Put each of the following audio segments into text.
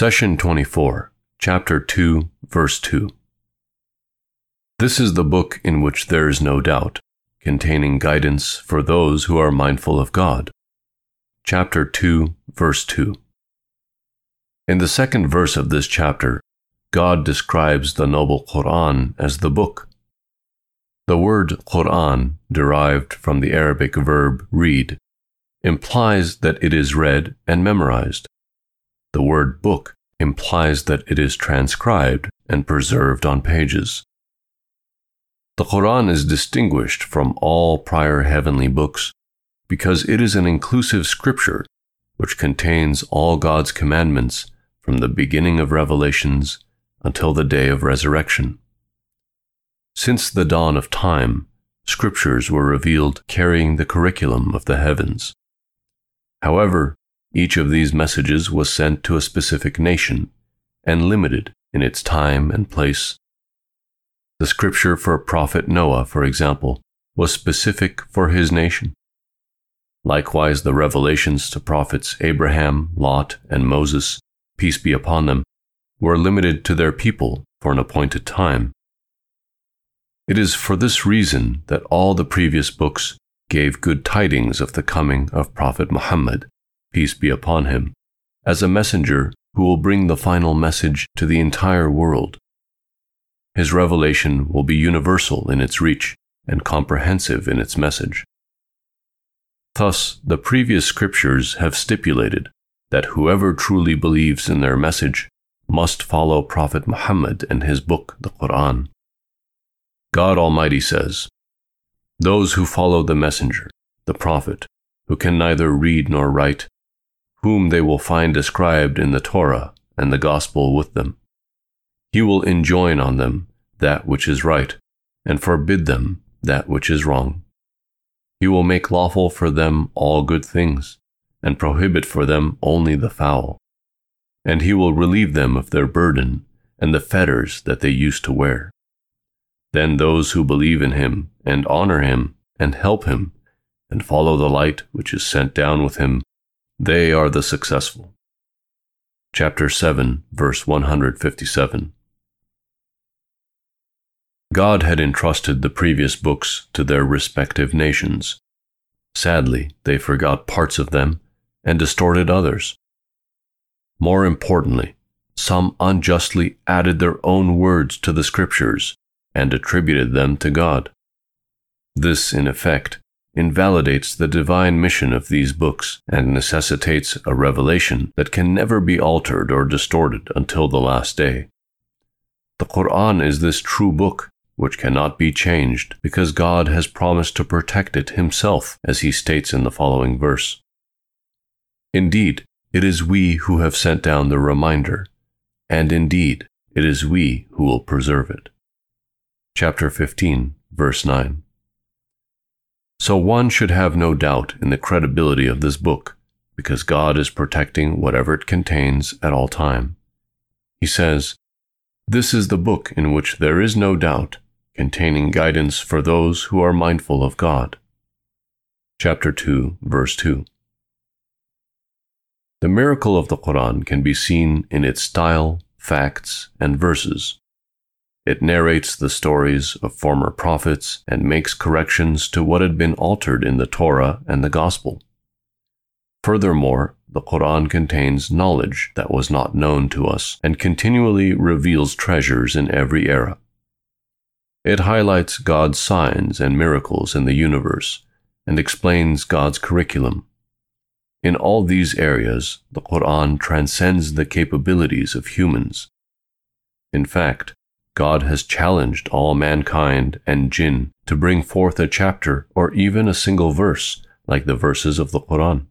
Session 24, Chapter 2, Verse 2. This is the book in which there is no doubt, containing guidance for those who are mindful of God. Chapter 2, Verse 2. In the second verse of this chapter, God describes the noble Quran as the book. The word Quran, derived from the Arabic verb read, implies that it is read and memorized. The word book implies that it is transcribed and preserved on pages. The Quran is distinguished from all prior heavenly books because it is an inclusive scripture which contains all God's commandments from the beginning of revelations until the day of resurrection. Since the dawn of time, scriptures were revealed carrying the curriculum of the heavens. However, each of these messages was sent to a specific nation and limited in its time and place. The scripture for Prophet Noah, for example, was specific for his nation. Likewise, the revelations to prophets Abraham, Lot, and Moses, peace be upon them, were limited to their people for an appointed time. It is for this reason that all the previous books gave good tidings of the coming of Prophet Muhammad, peace be upon him, as a messenger who will bring the final message to the entire world. His revelation will be universal in its reach and comprehensive in its message. Thus, the previous scriptures have stipulated that whoever truly believes in their message must follow Prophet Muhammad and his book, the Quran. God Almighty says, Those who follow the messenger, the prophet, who can neither read nor write, whom they will find described in the Torah and the Gospel with them. He will enjoin on them that which is right, and forbid them that which is wrong. He will make lawful for them all good things, and prohibit for them only the foul. And he will relieve them of their burden and the fetters that they used to wear. Then those who believe in him, and honor him, and help him, and follow the light which is sent down with him, they are the successful. Chapter 7, verse 157. God had entrusted the previous books to their respective nations. Sadly, they forgot parts of them and distorted others. More importantly, some unjustly added their own words to the scriptures and attributed them to God. This, in effect, invalidates the divine mission of these books and necessitates a revelation that can never be altered or distorted until the last day. The Quran is this true book which cannot be changed because God has promised to protect it himself, as he states in the following verse. Indeed, it is we who have sent down the reminder, and indeed, it is we who will preserve it. Chapter 15, verse 9. So one should have no doubt in the credibility of this book, because God is protecting whatever it contains at all time. He says, This is the book in which there is no doubt, containing guidance for those who are mindful of God. Chapter 2, verse 2. The miracle of the Quran can be seen in its style, facts, and verses. It narrates the stories of former prophets and makes corrections to what had been altered in the Torah and the Gospel. Furthermore, the Quran contains knowledge that was not known to us and continually reveals treasures in every era. It highlights God's signs and miracles in the universe and explains God's curriculum. In all these areas, the Quran transcends the capabilities of humans. In fact, God has challenged all mankind and jinn to bring forth a chapter or even a single verse like the verses of the Quran.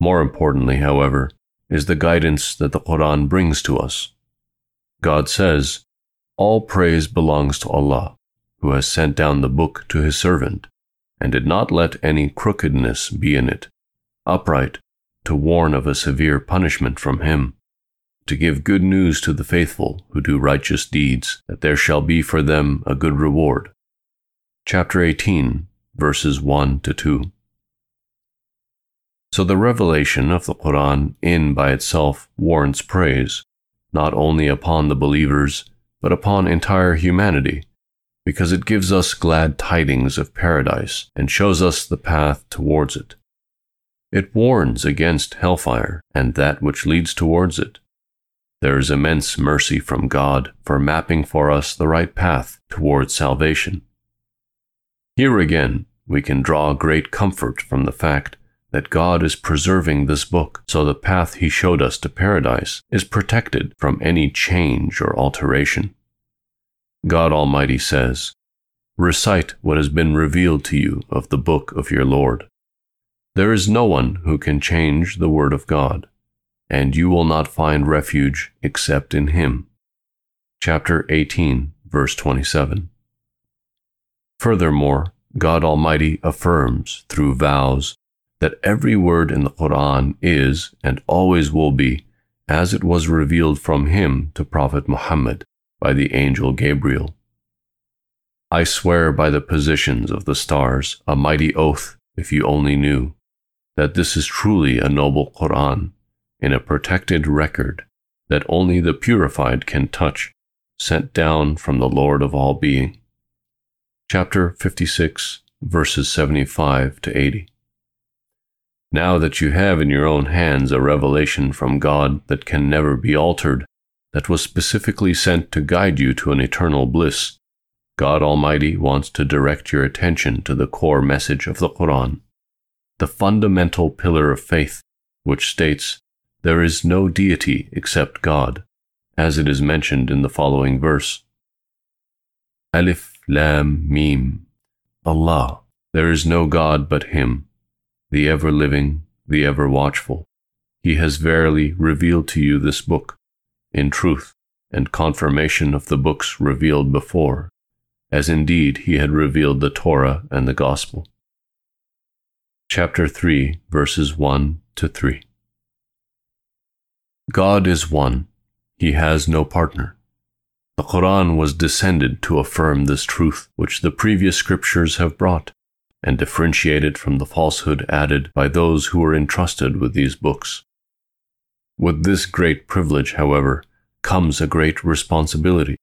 More importantly, however, is the guidance that the Quran brings to us. God says, All praise belongs to Allah, who has sent down the book to his servant, and did not let any crookedness be in it, upright, to warn of a severe punishment from him to give good news to the faithful who do righteous deeds, that there shall be for them a good reward. Chapter 18, verses 1 to 2. So the revelation of the Quran in by itself warrants praise, not only upon the believers, but upon entire humanity, because it gives us glad tidings of paradise and shows us the path towards it. It warns against hellfire and that which leads towards it. There is immense mercy from God for mapping for us the right path towards salvation. Here again, we can draw great comfort from the fact that God is preserving this book so the path He showed us to paradise is protected from any change or alteration. God Almighty says, Recite what has been revealed to you of the book of your Lord. There is no one who can change the word of God, and you will not find refuge except in Him. Chapter 18, verse 27. Furthermore, God Almighty affirms through vows that every word in the Quran is and always will be as it was revealed from him to Prophet Muhammad by the angel Gabriel. I swear by the positions of the stars, a mighty oath, if you only knew, that this is truly a noble Quran, in a protected record that only the purified can touch, sent down from the Lord of all being. Chapter 56, verses 75 to 80. Now that you have in your own hands a revelation from God that can never be altered, that was specifically sent to guide you to an eternal bliss, God Almighty wants to direct your attention to the core message of the Quran, the fundamental pillar of faith, which states, There is no deity except God, as it is mentioned in the following verse. Alif Lam Mim. Allah, there is no God but Him, the ever living, the ever watchful. He has verily revealed to you this book, in truth and confirmation of the books revealed before, as indeed he had revealed the Torah and the Gospel. Chapter 3, verses 1 to 3. God is one, He has no partner. The Quran was descended to affirm this truth which the previous scriptures have brought, and differentiate it from the falsehood added by those who were entrusted with these books. With this great privilege, however, comes a great responsibility.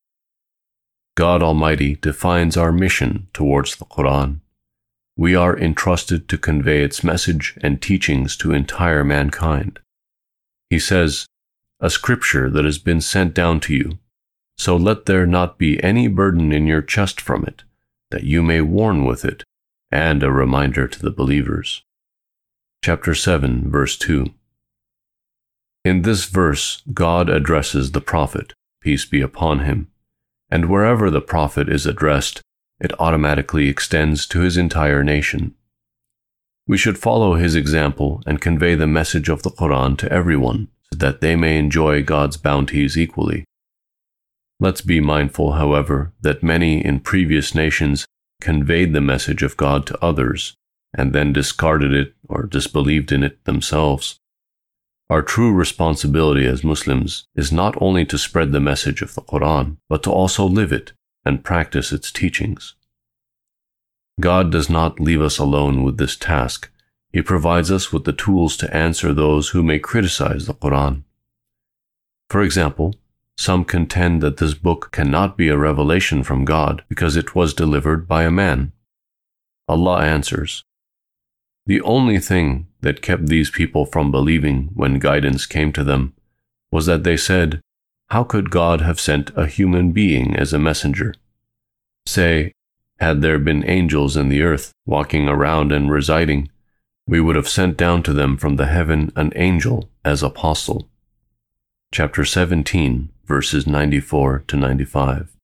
God Almighty defines our mission towards the Quran. We are entrusted to convey its message and teachings to entire mankind. He says, A scripture that has been sent down to you, so let there not be any burden in your chest from it, that you may warn with it, and a reminder to the believers. Chapter 7, verse 2. In this verse, God addresses the prophet, peace be upon him, and wherever the prophet is addressed, it automatically extends to his entire nation. We should follow his example and convey the message of the Quran to everyone that they may enjoy God's bounties equally. Let's be mindful, however, that many in previous nations conveyed the message of God to others and then discarded it or disbelieved in it themselves. Our true responsibility as Muslims is not only to spread the message of the Quran, but to also live it and practice its teachings. God does not leave us alone with this task. He provides us with the tools to answer those who may criticize the Quran. For example, some contend that this book cannot be a revelation from God because it was delivered by a man. Allah answers, the only thing that kept these people from believing when guidance came to them was that they said, How could God have sent a human being as a messenger? Say, had there been angels in the earth walking around and residing, we would have sent down to them from the heaven an angel as apostle. Chapter 17, verses 94 to 95.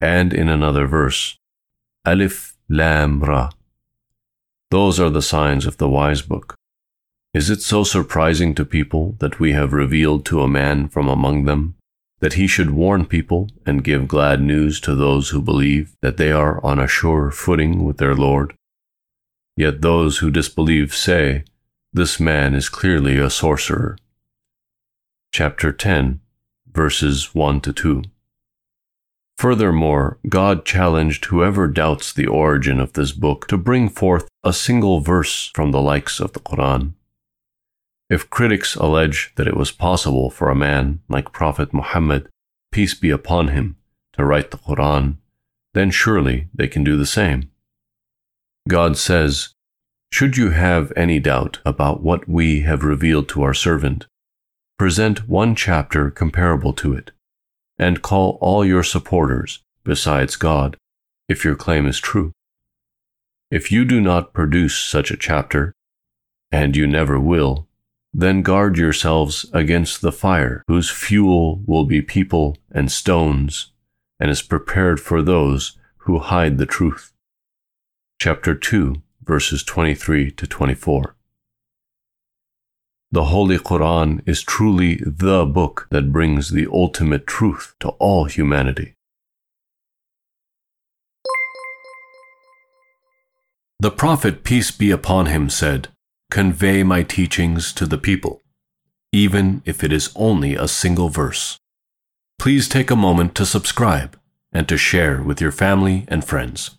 And in another verse, Alif Lam Ra. Those are the signs of the wise book. Is it so surprising to people that we have revealed to a man from among them that he should warn people and give glad news to those who believe that they are on a sure footing with their Lord? Yet those who disbelieve say, This man is clearly a sorcerer. Chapter 10, verses 1 to 2. Furthermore, God challenged whoever doubts the origin of this book to bring forth a single verse from the likes of the Quran. If critics allege that it was possible for a man like Prophet Muhammad, peace be upon him, to write the Quran, then surely they can do the same. God says, Should you have any doubt about what we have revealed to our servant, present one chapter comparable to it, and call all your supporters besides God, if your claim is true. If you do not produce such a chapter, and you never will, then guard yourselves against the fire, whose fuel will be people and stones, and is prepared for those who hide the truth. Chapter 2, verses 23 to 24. The Holy Quran is truly the book that brings the ultimate truth to all humanity. The Prophet, peace be upon him, said, Convey my teachings to the people, even if it is only a single verse. Please take a moment to subscribe and to share with your family and friends.